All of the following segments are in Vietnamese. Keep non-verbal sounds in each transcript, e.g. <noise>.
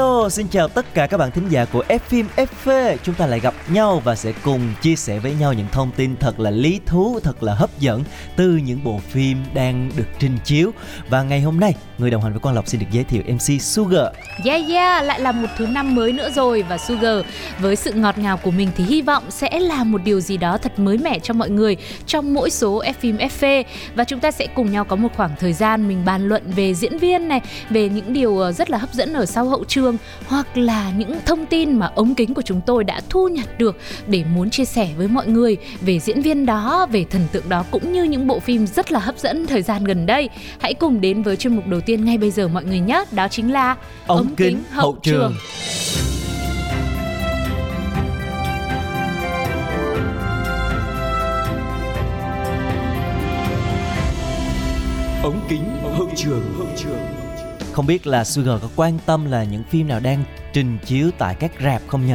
Hello, xin chào tất cả các bạn thính giả của F phim FV. Chúng ta lại gặp nhau và sẽ cùng chia sẻ với nhau những thông tin thật là lý thú, thật là hấp dẫn từ những bộ phim đang được trình chiếu. Và ngày hôm nay, người đồng hành với Quang Lộc xin được giới thiệu MC Sugar. Yeah yeah, lại là một thứ năm mới nữa rồi và Sugar với sự ngọt ngào của mình thì hy vọng sẽ là một điều gì đó thật mới mẻ cho mọi người trong mỗi số F phim FV và chúng ta sẽ cùng nhau có một khoảng thời gian mình bàn luận về diễn viên này, về những điều ờ, rất là hấp dẫn ở sau hậu trường hoặc là những thông tin mà ống kính của chúng tôi đã thu nhặt được để muốn chia sẻ với mọi người về diễn viên đó, về thần tượng đó cũng như những bộ phim rất là hấp dẫn thời gian gần đây. Hãy cùng đến với chuyên mục đầu tiên ngay bây giờ mọi người nhé, đó chính là Ống kính hậu trường. ống kính hậu trường hậu trường không biết là Sugar có quan tâm là những phim nào đang trình chiếu tại các rạp không nhỉ?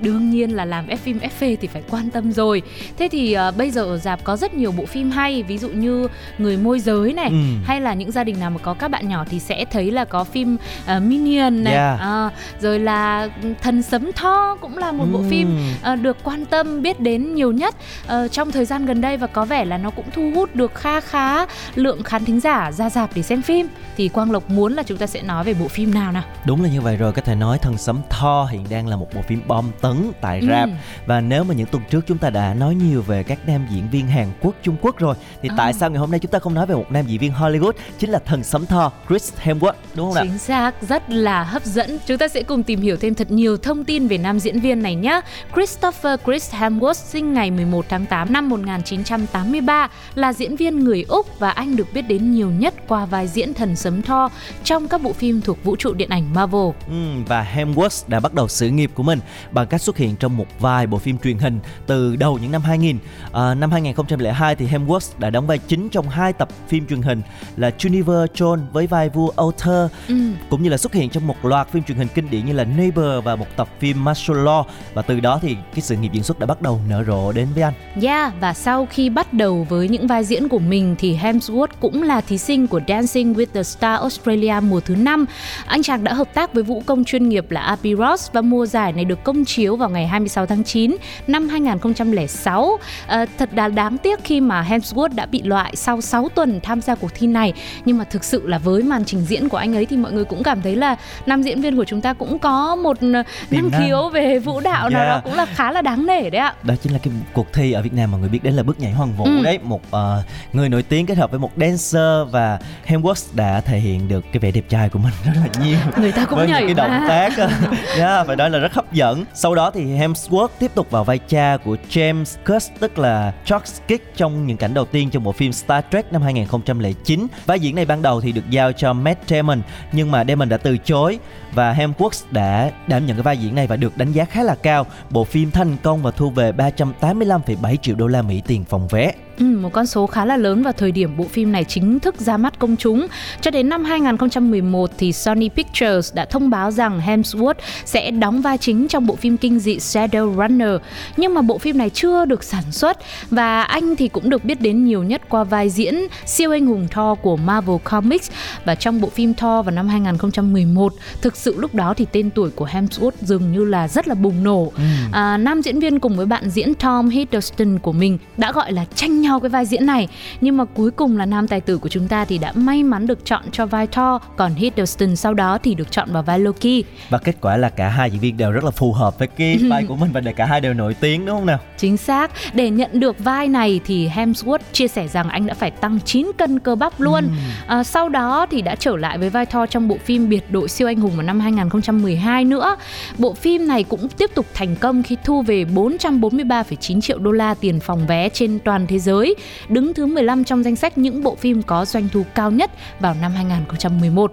Đương nhiên là làm F phim FV thì phải quan tâm rồi. Thế thì uh, bây giờ ở dạp có rất nhiều bộ phim hay, ví dụ như Người môi giới này, Ừ. hay là những gia đình nào mà có các bạn nhỏ thì sẽ thấy là có phim uh, Minion này, Yeah. à, rồi là Thần sấm tho cũng là một bộ Ừm. phim uh, được quan tâm biết đến nhiều nhất uh, trong thời gian gần đây và có vẻ là nó cũng thu hút được kha khá lượng khán thính giả ra dạp để xem phim. Thì Quang Lộc muốn là chúng ta sẽ nói về bộ phim nào nào? Đúng là như vậy rồi, có thể nói Thần Sấm Tho hiện đang là một bộ phim bom tấn tại rap Ừ. Và nếu mà những tuần trước chúng ta đã nói nhiều về các nam diễn viên Hàn Quốc, Trung Quốc rồi Thì À. tại sao ngày hôm nay chúng ta không nói về một nam diễn viên Hollywood Chính là Thần Sấm Tho, Chris Hemsworth, đúng không nào? Chính xác, rất là hấp dẫn. Chúng ta sẽ cùng tìm hiểu thêm thật nhiều thông tin về nam diễn viên này nhé. Christopher Chris Hemsworth sinh ngày 11 tháng 8 năm 1983, là diễn viên người Úc và anh được biết đến nhiều nhất qua vai diễn thần sấm Thor trong các bộ phim thuộc vũ trụ điện ảnh Marvel. Ừ, và Hemsworth đã bắt đầu sự nghiệp của mình bằng cách xuất hiện trong một vài bộ phim truyền hình từ đầu những năm 2000. À, năm 2002 thì Hemsworth đã đóng vai chính trong hai tập phim truyền hình là Juniper Jones với vai vua Arthur Ừ. cũng như là xuất hiện trong một loạt phim truyền hình kinh điển như là Neighbor và một tập phim Martial Law và từ đó thì cái sự nghiệp diễn xuất đã bắt đầu nở rộ đến với anh. Yeah, và sau khi bắt đầu với những vai diễn của mình thì Hemsworth cũng là thí sinh của Dancing with the Star Australia mùa thứ 5. Anh chàng đã hợp tác với vũ công chuyên nghiệp là Abby Ross và mùa giải này được công chiếu vào ngày 26 tháng 9 năm 2006. À, thật là đáng tiếc khi mà Hemsworth đã bị loại sau 6 tuần tham gia cuộc thi này. Nhưng mà thực sự là với màn trình diễn của anh ấy thì mọi người cũng cảm thấy là nam diễn viên của chúng ta cũng có một ờ, năng khiếu về vũ đạo nào Yeah. đó cũng là khá là đáng nể đấy ạ. Đó chính là cái cuộc thi ở Việt Nam mọi người biết đến là bước nhảy hoàng vũ Ừ. đấy, một ờ, người nổi tiếng kết hợp với một dancer và Hemsworth đã thể hiện được cái vẻ đẹp trai của mình rất là nhiều. người ta cũng với nhảy những cái động mà. tác <laughs> yeah, phải nói là rất hấp dẫn sau đó thì Hemsworth tiếp tục vào vai cha của James Kirk tức là George Kirk trong những cảnh đầu tiên trong bộ phim Star Trek năm 2009 vai diễn này ban đầu thì được giao cho Matt Damon nhưng mà Damon đã từ chối và Hemsworth đã đảm nhận cái vai diễn này và được đánh giá khá là cao. Bộ phim thành công và thu về 385,7 triệu đô la Mỹ tiền phòng vé. Ừ, một con số khá là lớn vào thời điểm bộ phim này chính thức ra mắt công chúng. Cho đến năm 2011 thì Sony Pictures đã thông báo rằng Hemsworth sẽ đóng vai chính trong bộ phim kinh dị Shadow Runner. Nhưng mà bộ phim này chưa được sản xuất và anh thì cũng được biết đến nhiều nhất qua vai diễn siêu anh hùng Thor của Marvel Comics và trong bộ phim Thor vào năm 2011 thực sự lúc đó thì tên tuổi của Hemsworth dường như là rất là bùng nổ. À, nam diễn viên cùng với bạn diễn Tom Hiddleston của mình đã gọi là tranh nhau cái vai diễn này. Nhưng mà cuối cùng là nam tài tử của chúng ta thì đã may mắn được chọn cho vai Thor còn Hiddleston sau đó thì được chọn vào vai Loki. Và kết quả là cả hai diễn viên đều rất là phù hợp với cái vai <laughs> của mình và để cả hai đều nổi tiếng đúng không nào? Chính xác, để nhận được vai này thì Hemsworth chia sẻ rằng anh đã phải tăng 9 cân cơ bắp luôn. À, sau đó thì đã trở lại với vai Thor trong bộ phim Biệt đội siêu anh hùng vào năm 2012 nữa. Bộ phim này cũng tiếp tục thành công khi thu về 443,9 triệu đô la tiền phòng vé trên toàn thế giới giới, đứng thứ 15 trong danh sách những bộ phim có doanh thu cao nhất vào năm 2011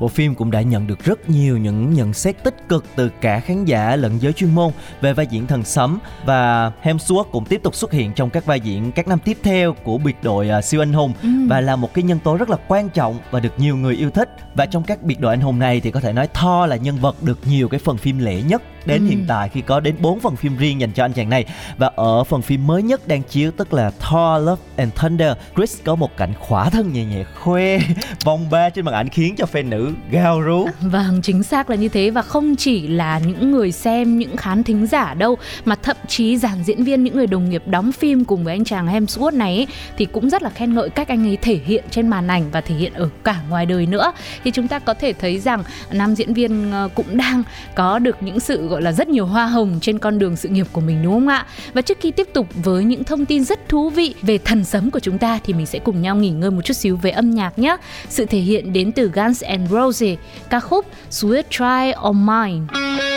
bộ phim cũng đã nhận được rất nhiều những nhận xét tích cực từ cả khán giả lẫn giới chuyên môn về vai diễn thần sấm và Hemsworth cũng tiếp tục xuất hiện trong các vai diễn các năm tiếp theo của biệt đội uh, siêu anh hùng. Ừ. và là một cái nhân tố rất là quan trọng và được nhiều người yêu thích. Và trong các biệt đội anh hùng này thì có thể nói Thor là nhân vật được nhiều cái phần phim lẻ nhất đến ừ. hiện tại khi có đến 4 phần phim riêng dành cho anh chàng này. Và ở phần phim mới nhất đang chiếu tức là Thor Love and Thunder Chris có một cảnh khỏa thân nhẹ nhẹ khoe <laughs> vòng ba trên màn ảnh khiến cho fan nữ gào rú. Vâng chính xác là như thế. Và không chỉ là những người xem những khán thính giả đâu mà thậm chí dàn diễn viên những người đồng nghiệp đóng phim cùng với anh chàng Hemsworth này ấy, thì cũng rất là khen ngợi cách anh ấy thể hiện trên màn ảnh và thể hiện ở cả ngoài đời nữa. Thì chúng ta có thể thấy rằng nam diễn viên ờ, cũng đang có được những sự gọi là rất nhiều hoa hồng trên con đường sự nghiệp của mình đúng không ạ? Và trước khi tiếp tục với những thông tin rất thú vị về thần sấm của chúng ta thì mình sẽ cùng nhau nghỉ ngơi một chút xíu về âm nhạc nhé. Sự thể hiện đến từ Guns N' Roses, ca khúc Sweet Try on Mine.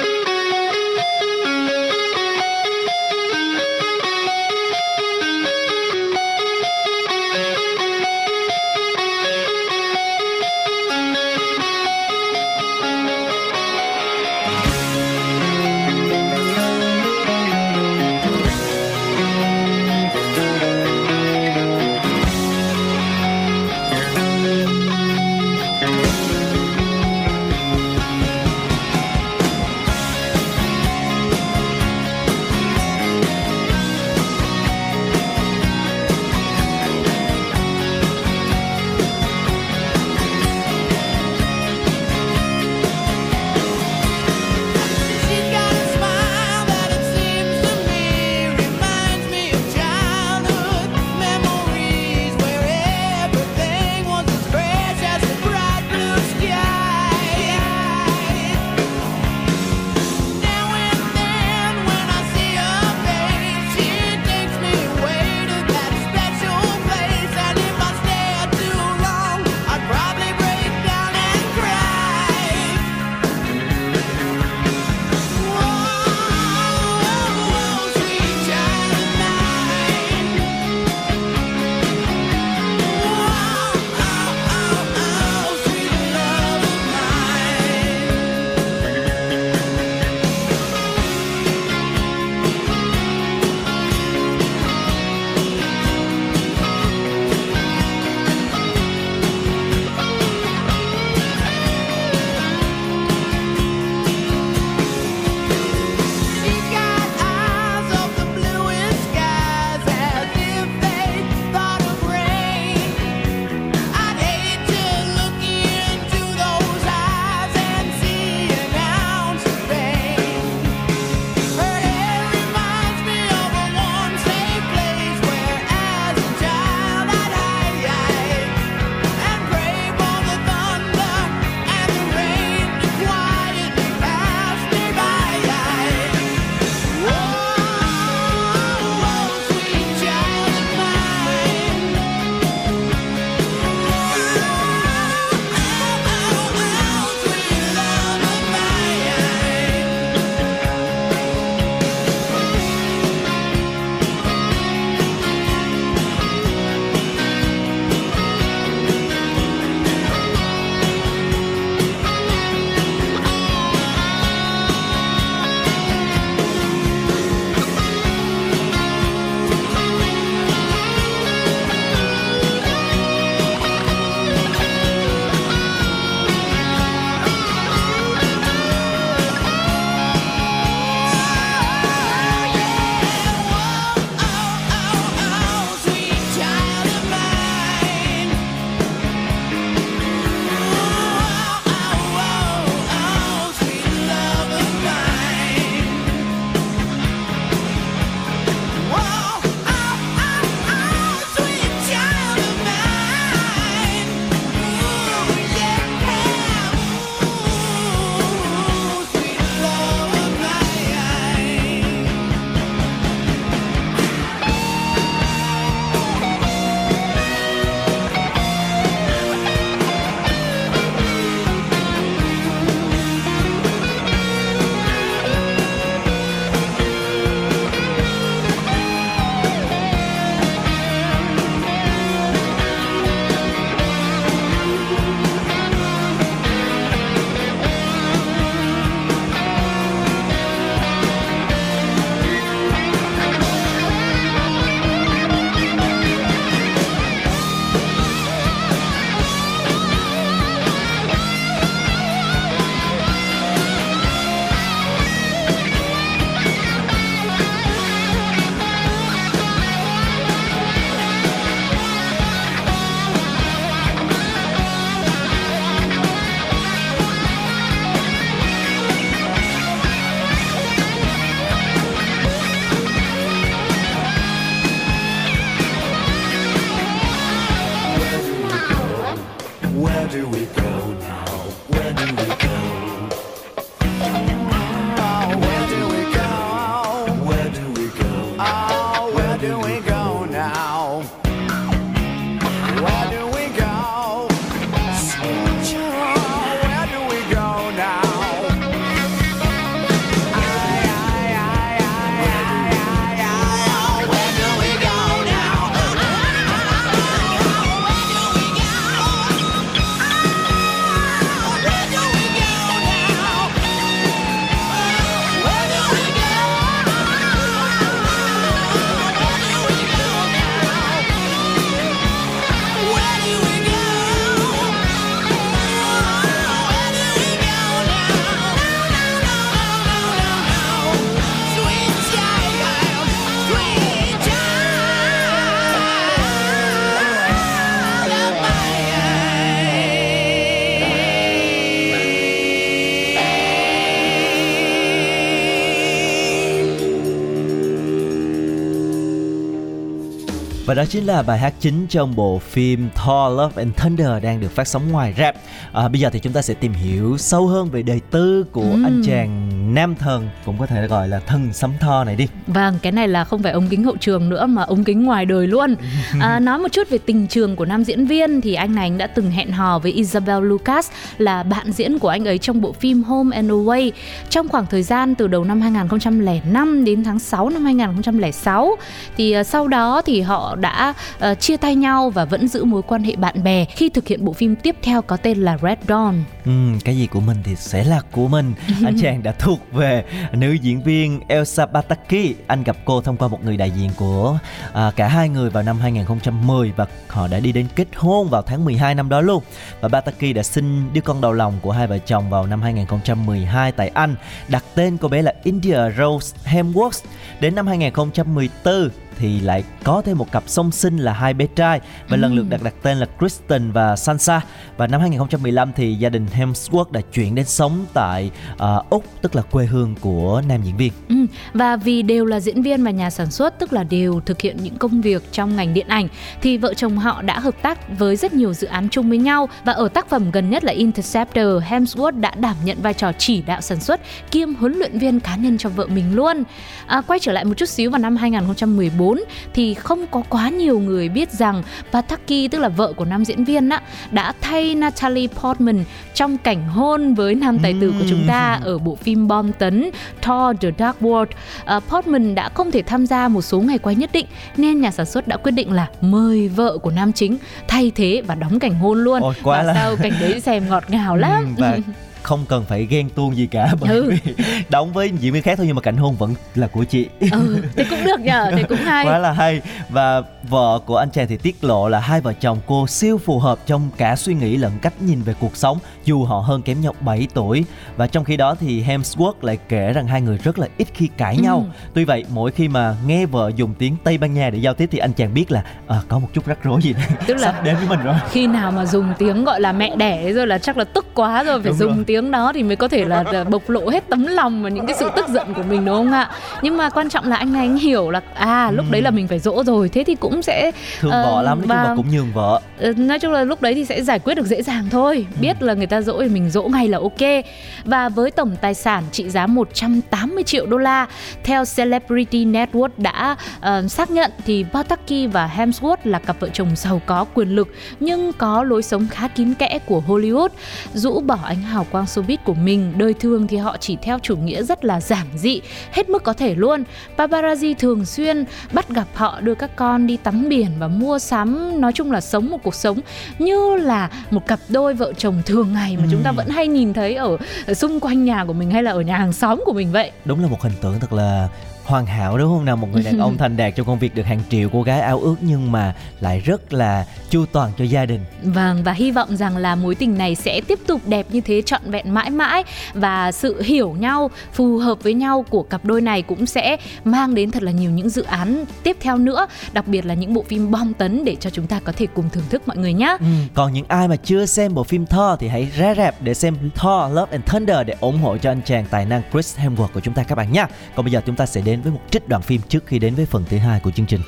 Và đó chính là bài hát chính trong bộ phim Thor Love and Thunder đang được phát sóng ngoài rap. À, bây giờ thì chúng ta sẽ tìm hiểu sâu hơn về đời tư của anh chàng nam thần cũng có thể gọi là thần sấm Thor này đi. Vâng, cái này là không phải ống kính hậu trường nữa mà ống kính ngoài đời luôn. <laughs> À, nói một chút về tình trường của nam diễn viên thì anh này đã từng hẹn hò với Isabel Lucas là bạn diễn của anh ấy trong bộ phim Home and Away trong khoảng thời gian từ đầu năm 2005 đến tháng 6 năm 2006. Thì à, sau đó thì họ đã à, chia tay nhau và vẫn giữ mối quan hệ bạn bè khi thực hiện bộ phim tiếp theo có tên là Red Dawn. Ừm, cái gì của mình thì sẽ là của mình. <laughs> Anh chàng đã thuộc về nữ diễn viên Elsa Pataki. Anh gặp cô thông qua một người đại diện của à, cả hai người vào năm 2010 và họ đã đi đến kết hôn vào tháng 12 năm đó luôn. Và Pataki đã sinh đứa con đầu lòng của hai vợ chồng vào năm 2012 tại Anh, đặt tên cô bé là India Rose Hemsworth. Đến năm 2014 thì lại có thêm một cặp song sinh là hai bé trai. Và lần lượt đặt đặt tên là Kristen và Sansa. Và năm 2015 thì gia đình Hemsworth đã chuyển đến sống tại ờ, Úc tức là quê hương của nam diễn viên. Ừ, và vì đều là diễn viên và nhà sản xuất tức là đều thực hiện những công việc trong ngành điện ảnh thì vợ chồng họ đã hợp tác với rất nhiều dự án chung với nhau. Và ở tác phẩm gần nhất là Interceptor, Hemsworth đã đảm nhận vai trò chỉ đạo sản xuất kiêm huấn luyện viên cá nhân cho vợ mình luôn. À, quay trở lại một chút xíu vào năm 2014 thì không có quá nhiều người biết rằng Pataki tức là vợ của nam diễn viên á đã thay Natalie Portman trong cảnh hôn với nam tài tử của chúng ta ở bộ phim bom tấn Thor The Dark World. À, Portman đã không thể tham gia một số ngày quay nhất định nên nhà sản xuất đã quyết định là mời vợ của nam chính thay thế và đóng cảnh hôn luôn. Ôi, quá và là- sau cảnh đấy xem ngọt ngào <laughs> lắm. Ừm, và không cần phải ghen tuông gì cả bởi Ừ. vì đóng với diễn viên khác thôi nhưng mà cảnh hôn vẫn là của chị ừ, thế cũng được nhờ, thế cũng hay. quá là hay và vợ của anh chàng thì tiết lộ là hai vợ chồng cô siêu phù hợp trong cả suy nghĩ lẫn cách nhìn về cuộc sống dù họ hơn kém nhau 7 tuổi và trong khi đó thì Hemsworth lại kể rằng hai người rất là ít khi cãi nhau Ừ. tuy vậy mỗi khi mà nghe vợ dùng tiếng Tây Ban Nha để giao tiếp thì anh chàng biết là à, có một chút rắc rối gì đấy Tức là- <laughs> sắp đến với mình rồi khi nào mà dùng tiếng gọi là mẹ đẻ rồi là chắc là tức quá rồi phải Đúng dùng rồi. tiếng đó thì mới có thể là bộc lộ hết tấm lòng và những cái sự tức giận của mình đúng không ạ? Nhưng mà quan trọng là anh này anh hiểu là à lúc đấy là mình phải dỗ rồi thế thì cũng sẽ thương ờ, vợ lắm nói chung là vâng. cũng nhường vợ. Ờ, nói chung là lúc đấy thì sẽ giải quyết được dễ dàng thôi. Biết là người ta dỗ thì mình dỗ ngay là ok. Và với tổng tài sản trị giá 180 triệu đô la theo Celebrity Network đã ờ, xác nhận thì Pataki và Hemsworth là cặp vợ chồng giàu có quyền lực nhưng có lối sống khá kín kẽ của Hollywood. Rũ bỏ ánh hào quang showbiz của mình đời thường thì họ chỉ theo chủ nghĩa rất là giản dị hết mức có thể luôn. Paparazzi thường xuyên bắt gặp họ đưa các con đi tắm biển và mua sắm nói chung là sống một cuộc sống như là một cặp đôi vợ chồng thường ngày mà chúng ta vẫn hay nhìn thấy ở, ở xung quanh nhà của mình hay là ở nhà hàng xóm của mình vậy. Đúng là một hình tượng thật là hoàn hảo đúng không nào một người đàn ông <laughs> thành đạt trong công việc được hàng triệu cô gái ao ước nhưng mà lại rất là chu toàn cho gia đình Vâng và hy vọng rằng là mối tình này sẽ tiếp tục đẹp như thế trọn vẹn mãi mãi và sự hiểu nhau, phù hợp với nhau của cặp đôi này cũng sẽ mang đến thật là nhiều những dự án tiếp theo nữa, đặc biệt là những bộ phim bom tấn để cho chúng ta có thể cùng thưởng thức mọi người nhé. Ừ, còn những ai mà chưa xem bộ phim Thor thì hãy ra rạp để xem Thor Love and Thunder để ủng hộ cho anh chàng tài năng Chris Hemsworth của chúng ta các bạn nhé. Còn bây giờ chúng ta sẽ đến đến với một trích đoạn phim trước khi đến với phần thứ hai của chương trình.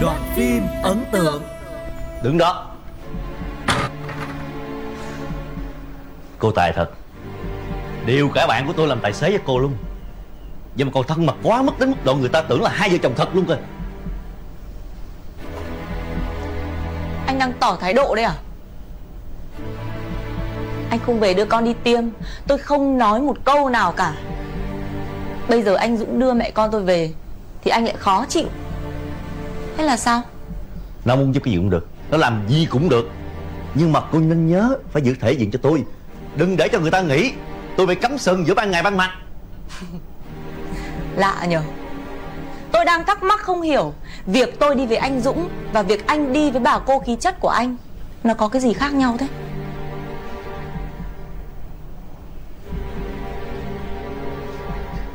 Đoạn phim ấn tượng. Đứng đó. Cô tài thật. Điều cả bạn của tôi làm tài xế với cô luôn. Nhưng mà cô thân mật quá mức đến mức độ người ta tưởng là hai vợ chồng thật luôn cơ. Anh đang tỏ thái độ đây à? Anh không về đưa con đi tiêm Tôi không nói một câu nào cả. Bây giờ anh Dũng đưa mẹ con tôi về Thì anh lại khó chịu. Thế là sao? Nó muốn giúp cái gì cũng được Nó làm gì cũng được. Nhưng mà cô nên nhớ Phải giữ thể diện cho tôi. Đừng để cho người ta nghĩ Tôi bị cắm sừng giữa ban ngày ban mặt. <laughs> Lạ nhờ Tôi đang thắc mắc không hiểu. Việc tôi đi với anh Dũng Và việc anh đi với bà cô khí chất của anh Nó có cái gì khác nhau thế?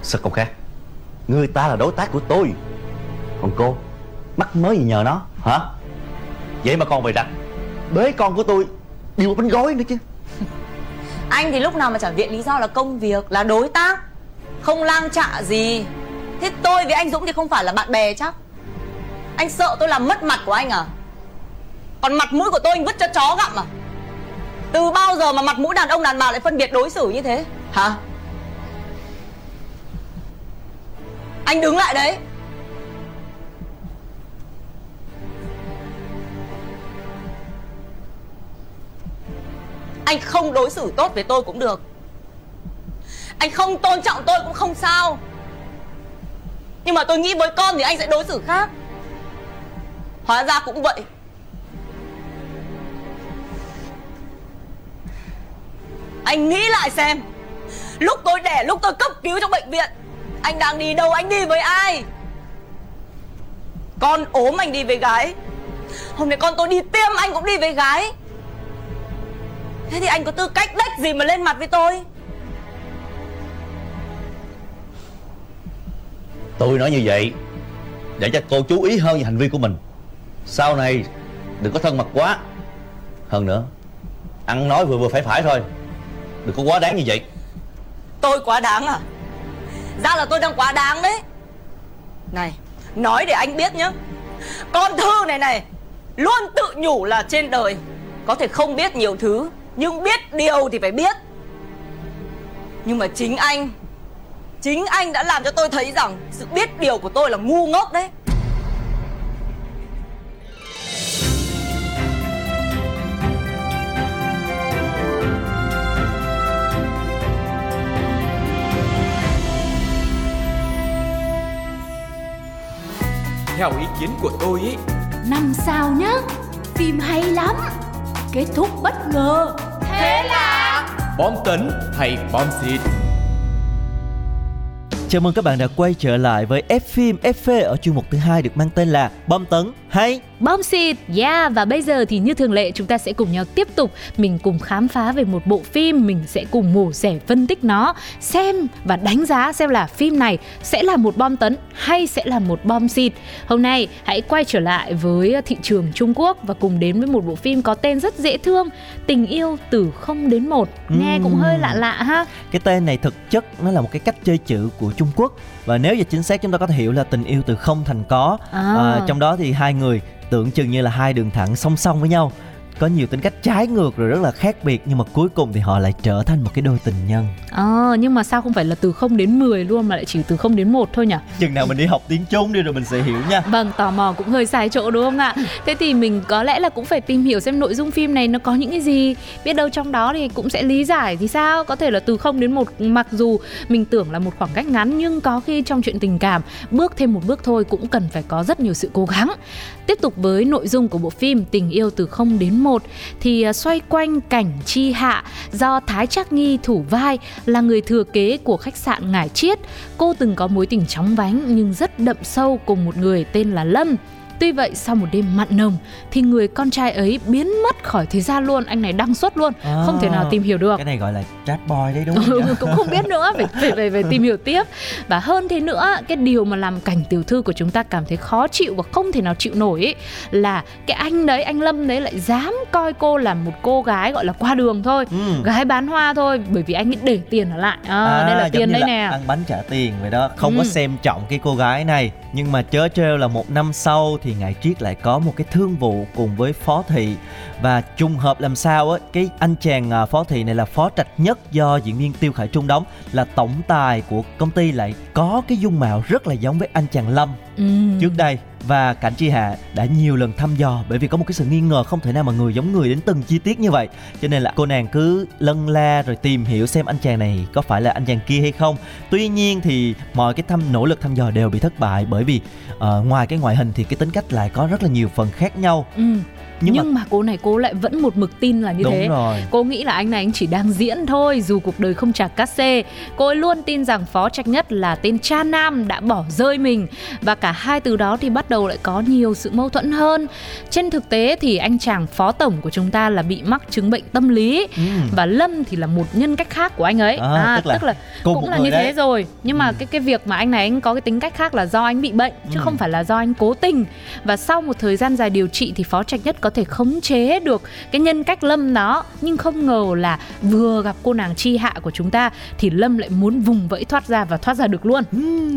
Sao không khác? Người ta là đối tác của tôi. Còn cô Mắc mới gì nhờ nó hả? Vậy mà còn về đặt Bế con của tôi Đi một bánh gói nữa chứ. <laughs> Anh thì lúc nào mà chẳng viện lý do là công việc Là đối tác Không lang trạ gì Thế tôi với anh Dũng thì không phải là bạn bè chắc. Anh sợ tôi làm mất mặt của anh à? Còn mặt mũi của tôi anh vứt cho chó gặm à? Từ bao giờ mà mặt mũi đàn ông đàn bà lại phân biệt đối xử như thế? Hả? Anh đứng lại đấy. Anh không đối xử tốt với tôi cũng được. Anh không tôn trọng tôi cũng không sao. Nhưng mà tôi nghĩ với con thì anh sẽ đối xử khác. Hóa ra cũng vậy. Anh nghĩ lại xem. Lúc tôi đẻ, lúc tôi cấp cứu trong bệnh viện Anh đang đi đâu, anh đi với ai? Con ốm anh đi với gái. Hôm nay con tôi đi tiêm anh cũng đi với gái. Thế thì anh có tư cách đếch gì mà lên mặt với tôi? Tôi nói như vậy Để cho cô chú ý hơn về hành vi của mình. Sau này Đừng có thân mật quá. Hơn nữa, Ăn nói vừa vừa phải phải thôi. Đừng có quá đáng như vậy. Tôi quá đáng à? Ra là tôi đang quá đáng đấy. Này, Nói để anh biết nhá. Con Thư này này, Luôn tự nhủ là trên đời Có thể không biết nhiều thứ, Nhưng biết điều thì phải biết. Nhưng mà chính anh Chính anh đã làm cho tôi thấy rằng Sự biết điều của tôi là ngu ngốc đấy. Theo ý kiến của tôi ý Năm sao nhá Phim hay lắm Kết thúc bất ngờ. Thế là Bom tấn hay bom xịt Chào mừng các bạn đã quay trở lại với F phim FV ở chuyên mục thứ hai được mang tên là Bom tấn hay Bom xịt, yeah và bây giờ thì như thường lệ chúng ta sẽ cùng nhau tiếp tục mình cùng khám phá về một bộ phim, mình sẽ cùng mổ xẻ phân tích nó, xem và đánh giá xem là phim này sẽ là một bom tấn hay sẽ là một bom xịt. Hôm nay hãy quay trở lại với thị trường Trung Quốc và cùng đến với một bộ phim có tên rất dễ thương, Tình yêu từ 0 đến 1. Nghe cũng hơi lạ lạ ha. Cái tên này thực chất nó là một cái cách chơi chữ của Trung Quốc Và nếu như chính xác chúng ta có thể hiểu là tình yêu từ không thành có À. à, Trong đó thì hai người tưởng chừng như là hai đường thẳng song song với nhau có nhiều tính cách trái ngược rồi rất là khác biệt nhưng mà cuối cùng thì họ lại trở thành một cái đôi tình nhân. Ờ, nhưng mà sao không phải là từ 0 đến 10 luôn mà lại chỉ từ 0 đến 1 thôi nhỉ? chừng nào mình đi học tiếng Trung đi rồi mình sẽ hiểu nha. Vâng, tò mò cũng hơi sai chỗ đúng không ạ? Thế thì mình có lẽ là cũng phải tìm hiểu xem nội dung phim này nó có những cái gì. Biết đâu trong đó thì cũng sẽ lý giải thì sao? Có thể là từ 0 đến 1 mặc dù mình tưởng là một khoảng cách ngắn Nhưng có khi trong chuyện tình cảm bước thêm một bước thôi cũng cần phải có rất nhiều sự cố gắng. Tiếp tục với nội dung của bộ phim Tình yêu từ 0 đến 1 thì à, xoay quanh cảnh chi hạ do Thái Trác Nghi thủ vai là người thừa kế của khách sạn Ngải Chiết. Cô từng có mối tình chóng vánh nhưng rất đậm sâu cùng một người tên là Lâm. Tuy vậy sau một đêm mặn nồng thì người con trai ấy biến mất khỏi thế gian luôn. Anh này đăng xuất luôn, À, không thể nào tìm hiểu được. cái này gọi là chat boy đấy đúng không Ừ, cũng không biết nữa. Phải <laughs> phải phải, phải tìm hiểu tiếp. Và hơn thế nữa cái điều mà làm cảnh tiểu thư của chúng ta cảm thấy khó chịu và không thể nào chịu nổi ấy, là cái anh đấy anh lâm đấy lại dám coi cô là một cô gái gọi là qua đường thôi. Ừ. gái bán hoa thôi bởi vì anh ấy để tiền ở lại. À, đây là tiền đấy là nè. ăn bánh trả tiền vậy đó. Không có Ừ. xem trọng cái cô gái này nhưng mà chớ trêu là một năm sau thì thì ngài triết lại có một cái thương vụ cùng với phó thị và trùng hợp làm sao á cái anh chàng à, phó thị này là phó trạch nhất do diễn viên tiêu khải trung đóng là tổng tài của công ty lại có cái dung mạo rất là giống với anh chàng lâm Ừ. trước đây và cảnh chi hạ đã nhiều lần thăm dò bởi vì có một cái sự nghi ngờ không thể nào mà người giống người đến từng chi tiết như vậy. Cho nên là cô nàng cứ lân la rồi tìm hiểu xem anh chàng này có phải là anh chàng kia hay không. Tuy nhiên thì mọi cái thăm nỗ lực thăm dò đều bị thất bại bởi vì uh, ngoài cái ngoại hình thì cái tính cách lại có rất là nhiều phần khác nhau. Ừ nhưng, Nhưng, mà mà cô này cô lại vẫn một mực tin là như đúng thế. rồi Cô nghĩ là anh này anh chỉ đang diễn thôi Dù cuộc đời không trả cát xê Cô ấy luôn tin rằng Phó Trạch Nhất là tên cha nam đã bỏ rơi mình Và cả hai từ đó thì bắt đầu lại có nhiều sự mâu thuẫn hơn Trên thực tế thì anh chàng phó tổng của chúng ta là bị mắc chứng bệnh tâm lý Ừ. Và Lâm thì là một nhân cách khác của anh ấy À, tức là cùng cũng một là như đấy. thế rồi Nhưng mà Ừ. cái cái việc mà anh này anh có cái tính cách khác là do anh bị bệnh Chứ Ừ. không phải là do anh cố tình Và sau một thời gian dài điều trị thì Phó Trạch Nhất có thể khống chế được cái nhân cách Lâm đó. Nhưng không ngờ là vừa gặp cô nàng chi hạ của chúng ta Thì Lâm lại muốn vùng vẫy thoát ra và thoát ra được luôn.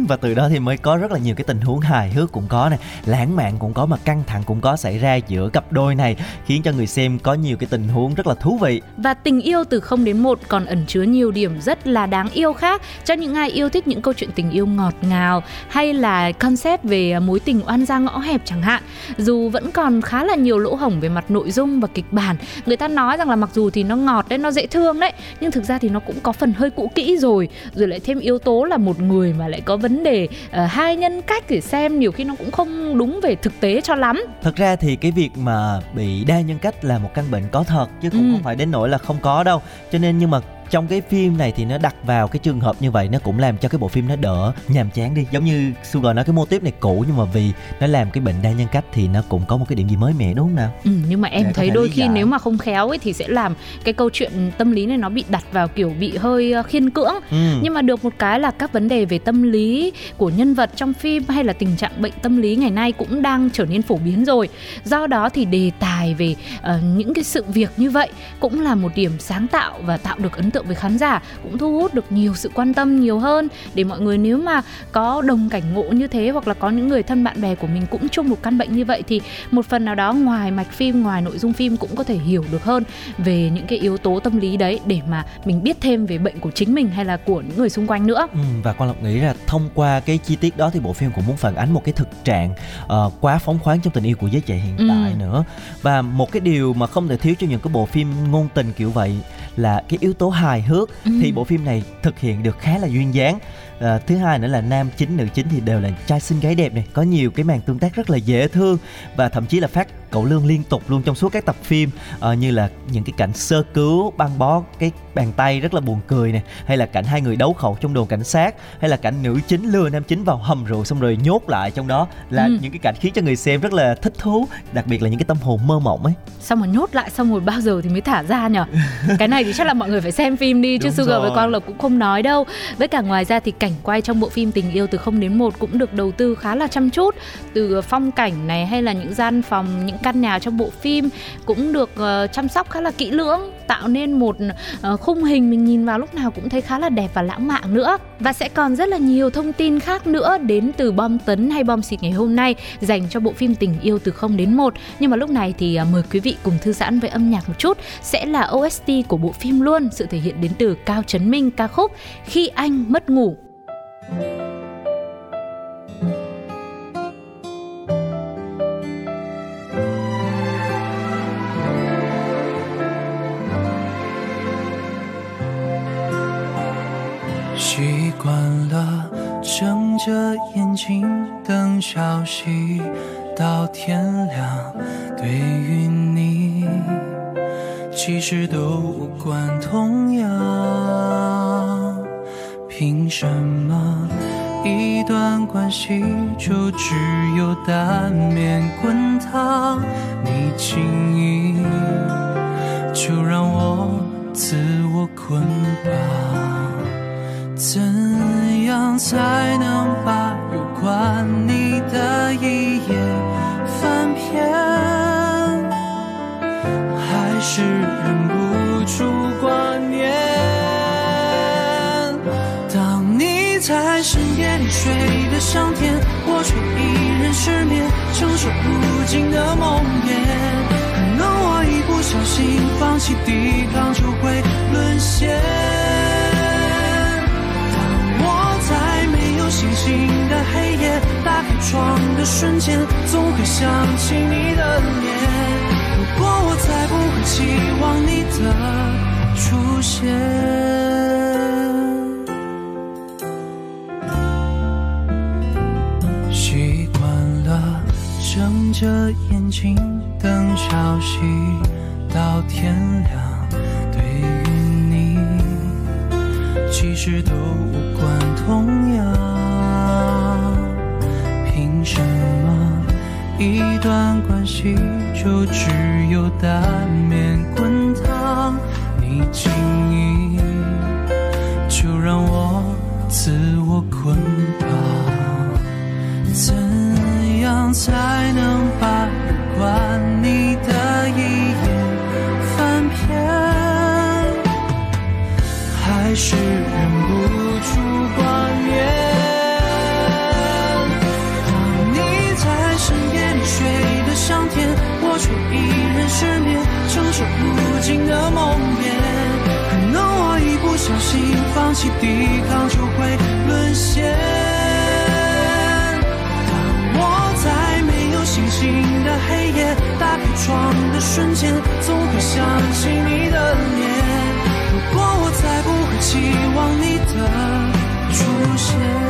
Và từ đó thì mới có rất là nhiều cái tình huống hài hước cũng có này lãng mạn cũng có mà căng thẳng cũng có xảy ra giữa cặp đôi này khiến cho người xem có nhiều cái tình huống rất là thú vị. Và tình yêu từ 0 đến 1 còn ẩn chứa nhiều điểm rất là đáng yêu khác. Cho những ai yêu thích những câu chuyện tình yêu ngọt ngào hay là concept về mối tình oan gia ngõ hẹp chẳng hạn. Dù vẫn còn khá là nhiều lỗ hổng về mặt nội dung và kịch bản. Người ta nói rằng là mặc dù thì nó ngọt đấy, nó dễ thương đấy, nhưng thực ra thì nó cũng có phần hơi cũ kỹ rồi. Rồi lại thêm yếu tố là một người mà lại có vấn đề ờ, hai nhân cách để xem nhiều khi nó cũng không đúng về thực tế cho lắm. thật ra thì cái việc mà bị đa nhân cách là một căn bệnh có thật chứ cũng Ừ. không phải đến nỗi là không có đâu cho nên nhưng mà trong cái phim này thì nó đặt vào cái trường hợp như vậy nó cũng làm cho cái bộ phim nó đỡ nhàm chán đi giống như Sugar nói cái mô típ này cũ nhưng mà vì nó làm cái bệnh đa nhân cách thì nó cũng có một cái điểm gì mới mẻ đúng không nào Ừ, nhưng mà em Để thấy đôi khi giải. nếu mà không khéo ấy thì sẽ làm cái câu chuyện tâm lý này nó bị đặt vào kiểu bị hơi ờ, khiên cưỡng ừ. nhưng mà được một cái là các vấn đề về tâm lý của nhân vật trong phim hay là tình trạng bệnh tâm lý ngày nay cũng đang trở nên phổ biến rồi do đó thì đề tài về ờ, những cái sự việc như vậy cũng là một điểm sáng tạo và tạo được ấn tượng với khán giả cũng thu hút được nhiều sự quan tâm nhiều hơn. Để mọi người nếu mà có đồng cảnh ngộ như thế hoặc là có những người thân bạn bè của mình cũng chung một căn bệnh như vậy thì một phần nào đó ngoài mạch phim ngoài nội dung phim cũng có thể hiểu được hơn về những cái yếu tố tâm lý đấy để mà mình biết thêm về bệnh của chính mình hay là của những người xung quanh nữa. Ừ, và Quang Lộc nghĩ là thông qua cái chi tiết đó thì bộ phim cũng muốn phản ánh một cái thực trạng ờ, quá phóng khoáng trong tình yêu của giới trẻ hiện Ừ. tại nữa. Và một cái điều mà không thể thiếu cho những cái bộ phim ngôn tình kiểu vậy là cái yếu tố hài hước Ừ. thì bộ phim này thực hiện được khá là duyên dáng Ờ, thứ hai nữa là nam chính nữ chính thì đều là trai xinh gái đẹp này có nhiều cái màn tương tác rất là dễ thương và thậm chí là phát cậu lương liên tục luôn trong suốt các tập phim Ờ, như là những cái cảnh sơ cứu băng bó cái bàn tay rất là buồn cười nè hay là cảnh hai người đấu khẩu trong đồn cảnh sát hay là cảnh nữ chính lừa nam chính vào hầm rượu xong rồi nhốt lại trong đó là Ừ. những cái cảnh khiến cho người xem rất là thích thú đặc biệt là những cái tâm hồn mơ mộng ấy xong rồi nhốt lại xong rồi bao giờ thì mới thả ra nhở <laughs> cái này thì chắc là mọi người phải xem phim đi chứ Đúng Sugar với rồi. Quang Lộc cũng không nói đâu với cả ngoài ra thì cảnh quay trong bộ phim tình yêu từ 0 đến 1 cũng được đầu tư khá là chăm chút. Từ ờ, phong cảnh này hay là những gian phòng những căn nhà trong bộ phim cũng được uh, chăm sóc khá là kỹ lưỡng tạo nên một uh, khung hình mình nhìn vào lúc nào cũng thấy khá là đẹp và lãng mạn nữa. Và sẽ còn rất là nhiều thông tin khác nữa đến từ bom tấn hay bom xịt ngày hôm nay dành cho bộ phim tình yêu từ 0 đến 1 nhưng mà lúc này thì uh, mời quý vị cùng thư giãn với âm nhạc một chút. Sẽ là OST của bộ phim luôn sự thể hiện đến từ Cao Trấn Minh ca khúc Khi anh mất ngủ. 习惯了睁着眼睛等消息到天亮，对于你，其实都无关痛痒。凭什么一段关系就只有单面滚烫？你轻易就让我自我捆绑。怎样才能把有关你睡得香甜，我却依然失眠，承受不尽的梦魇。可能我一不小心放弃抵抗，就会沦陷。当我在没有星星的黑夜打开窗的瞬间，总会想起你的脸。如果我再不会期望你的出现。着眼睛等消息到天亮，对于你，其实都无关痛痒。凭什么一段关系就只有单面滚烫？你轻易就让我自我捆绑。怎样才能还是忍不住挂念。当你在深夜里睡得香甜，我却依然失眠，承受不尽的梦魇。可能我一不小心放弃抵抗，就会沦陷。当我在没有星星的黑夜，打开窗的瞬间，总会想起你的脸。如果我再不会期望你的出现。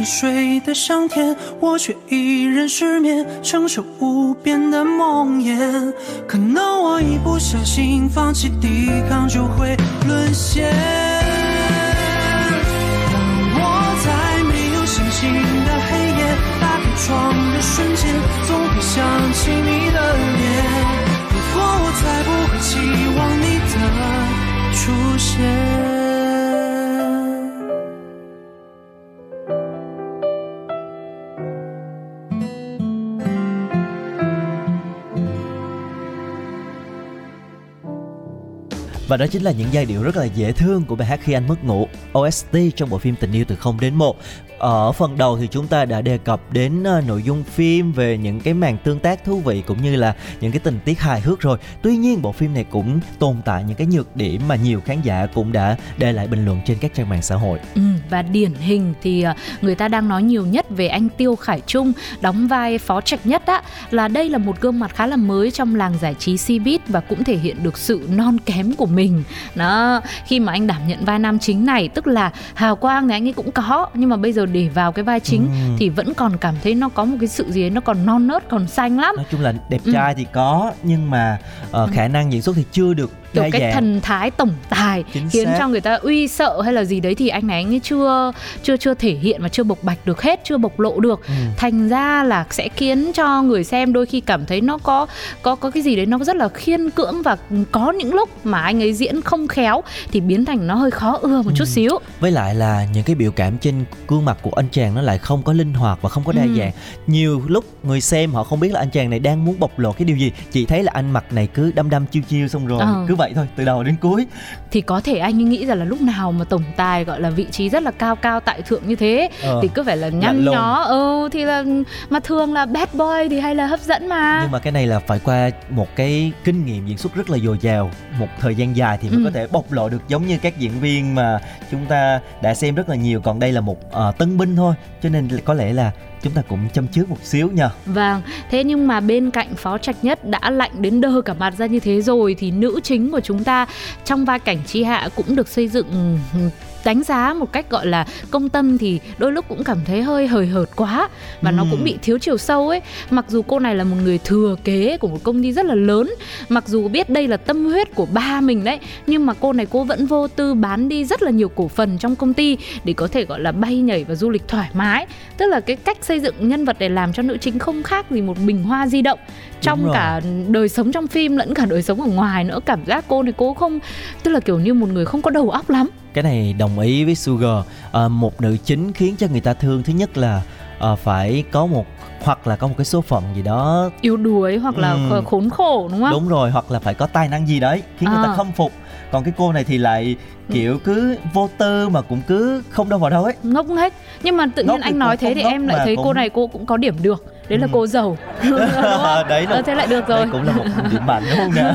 你睡得香甜，我却依然失眠，承受无边的梦魇。可能我一不小心放弃抵抗，就会沦陷。当我在没有星星的黑夜打开窗的瞬间，总会想起你 Và đó chính là những giai điệu rất là dễ thương của bài hát Khi Anh Mất Ngủ OST trong bộ phim Tình Yêu Từ Không Đến Một. Ở phần đầu thì chúng ta đã đề cập đến uh, nội dung phim về những cái màn tương tác thú vị cũng như là những cái tình tiết hài hước rồi Tuy nhiên bộ phim này cũng tồn tại những cái nhược điểm mà nhiều khán giả cũng đã để lại bình luận trên các trang mạng xã hội Ừ, và điển hình thì ờ, người ta đang nói nhiều nhất về anh Tiêu Khải Trung đóng vai phó trạch nhất á là đây là một gương mặt khá là mới trong làng giải trí Cbiz và cũng thể hiện được sự non kém của mình. Đó, khi mà anh đảm nhận vai nam chính này tức là hào quang thì anh ấy cũng có nhưng mà bây giờ để vào cái vai chính Ừ. thì vẫn còn cảm thấy nó có một cái sự gì ấy, nó còn non nớt còn xanh lắm. Nói chung là đẹp Ừ. trai thì có nhưng mà uh, khả năng diễn xuất thì chưa được kiểu đa cái dạng thần thái tổng tài Chính khiến xác. cho người ta uy sợ hay là gì đấy thì anh này anh ấy chưa chưa chưa thể hiện và chưa bộc bạch được hết chưa bộc lộ được Ừ. thành ra là sẽ khiến cho người xem đôi khi cảm thấy nó có có có cái gì đấy nó rất là khiên cưỡng và có những lúc mà anh ấy diễn không khéo thì biến thành nó hơi khó ưa một chút Ừ. xíu với lại là những cái biểu cảm trên gương mặt của anh chàng nó lại không có linh hoạt và không có đa Ừ. dạng nhiều lúc người xem họ không biết là anh chàng này đang muốn bộc lộ cái điều gì chỉ thấy là anh mặt này cứ đăm đăm chiêu chiêu xong rồi Ờ. cứ vậy thôi từ đầu đến cuối thì có thể anh ấy nghĩ rằng là lúc nào mà tổng tài gọi là vị trí rất là cao cao tại thượng như thế Ờ. thì cứ phải là nhăn nhó ừ thì là mà thường là bad boy thì hay là hấp dẫn mà nhưng mà cái này là phải qua một cái kinh nghiệm diễn xuất rất là dồi dào một thời gian dài thì mới Ừ. có thể bộc lộ được giống như các diễn viên mà chúng ta đã xem rất là nhiều còn đây là một ờ, tân binh thôi cho nên có lẽ là chúng ta cũng châm chước một xíu nha. Vâng, thế nhưng mà bên cạnh Phó Trạch Nhất đã lạnh đến đơ cả mặt ra như thế rồi thì nữ chính của chúng ta trong vai cảnh Chi Hạ cũng được xây dựng đánh giá một cách gọi là công tâm thì đôi lúc cũng cảm thấy hơi hời hợt quá và nó Ừ. cũng bị thiếu chiều sâu ấy. Mặc dù cô này là một người thừa kế của một công ty rất là lớn mặc dù biết đây là tâm huyết của ba mình đấy nhưng mà cô này cô vẫn vô tư bán đi rất là nhiều cổ phần trong công ty để có thể gọi là bay nhảy và du lịch thoải mái. Tức là cái cách xây dựng nhân vật để làm cho nữ chính không khác gì một bình hoa di động trong cả đời sống trong phim lẫn cả đời sống ở ngoài nữa cảm giác cô này cô không tức là kiểu như một người không có đầu óc lắm. Cái này đồng ý với Sugar. À, một nữ chính khiến cho người ta thương thứ nhất là à, phải có một hoặc là có một cái số phận gì đó. Yếu đuối hoặc là Ừ. khốn khổ đúng không? Đúng rồi hoặc là phải có tài năng gì đấy khiến người ta À. khâm phục. Còn cái cô này thì lại kiểu cứ vô tư mà cũng cứ không đâu vào đâu ấy. Ngốc nghếch. Nhưng mà tự Ngốc nhiên thì anh nói thế thì ngốc em lại thấy cô cũng- này cô cũng có điểm được đấy là Ừ. cô giàu <laughs> không? đấy là Ờ, thế lại được rồi cũng là một <laughs> điểm mạnh đúng không nè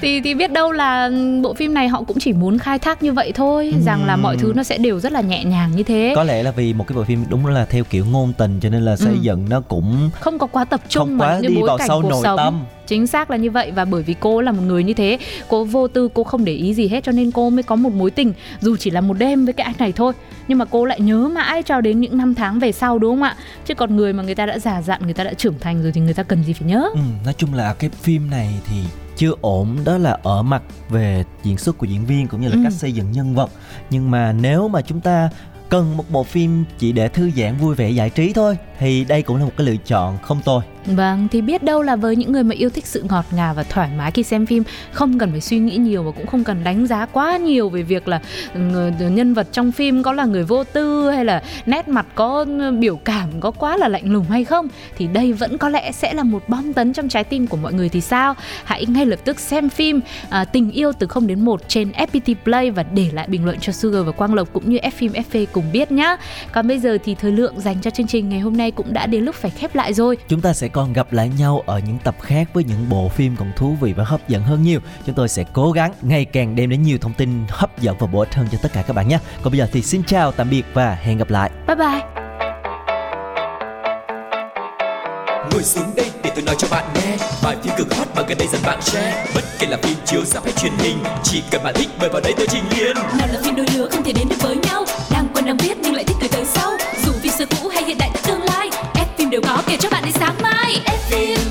thì thì biết đâu là bộ phim này họ cũng chỉ muốn khai thác như vậy thôi rằng là mọi thứ nó sẽ đều rất là nhẹ nhàng như thế có lẽ là vì một cái bộ phim đúng là theo kiểu ngôn tình cho nên là xây Ừ. dựng nó cũng không có quá tập trung Không vào quá cái đi bối vào cảnh sâu cuộc nội sống tâm. Chính xác là như vậy. Và bởi vì cô là một người như thế cô vô tư cô không để ý gì hết cho nên cô mới có một mối tình dù chỉ là một đêm với cái anh này thôi. Nhưng mà cô lại nhớ mãi cho đến những năm tháng về sau đúng không ạ? Chứ còn người mà người ta đã già dặn người ta đã trưởng thành rồi thì người ta cần gì phải nhớ? Ừ, nói chung là cái phim này thì chưa ổn đó là ở mặt về diễn xuất của diễn viên cũng như là Ừ. cách xây dựng nhân vật. Nhưng mà nếu mà chúng ta cần một bộ phim chỉ để thư giãn vui vẻ giải trí thôi thì đây cũng là một cái lựa chọn không tồi Vâng, thì biết đâu là với những người mà yêu thích sự ngọt ngào và thoải mái khi xem phim, không cần phải suy nghĩ nhiều và cũng không cần đánh giá quá nhiều về việc là ừ, người- ừ, nhân vật trong phim có là người vô tư hay là nét mặt có ừ, biểu cảm có quá là lạnh lùng hay không, thì đây vẫn có lẽ sẽ là một bom tấn trong trái tim của mọi người thì sao? Hãy ngay lập tức xem phim à, Tình yêu từ 0 đến 1 trên FPT Play và để lại bình luận cho Sugar và Quang Lộc cũng như F phim FV cùng biết nhá. Còn bây giờ thì thời lượng dành cho chương trình ngày hôm nay cũng đã đến lúc phải khép lại rồi. chúng ta sẽ còn gặp lại nhau ở những tập khác với những bộ phim còn thú vị và hấp dẫn hơn nhiều. Chúng tôi sẽ cố gắng ngày càng đem đến nhiều thông tin hấp dẫn và bổ ích hơn cho tất cả các bạn nhé. Còn bây giờ thì xin chào tạm biệt và hẹn gặp lại. Bye bye. Ngồi xuống đây để tôi nói cho bạn nghe. Vài phim cực hot mà gần đây dần bạn share. Bất kể là phim chiếu rạp hay truyền hình Chỉ cần bạn thích mời vào đây tôi trình liền nào là phim đôi lứa không thể đến được với nhau every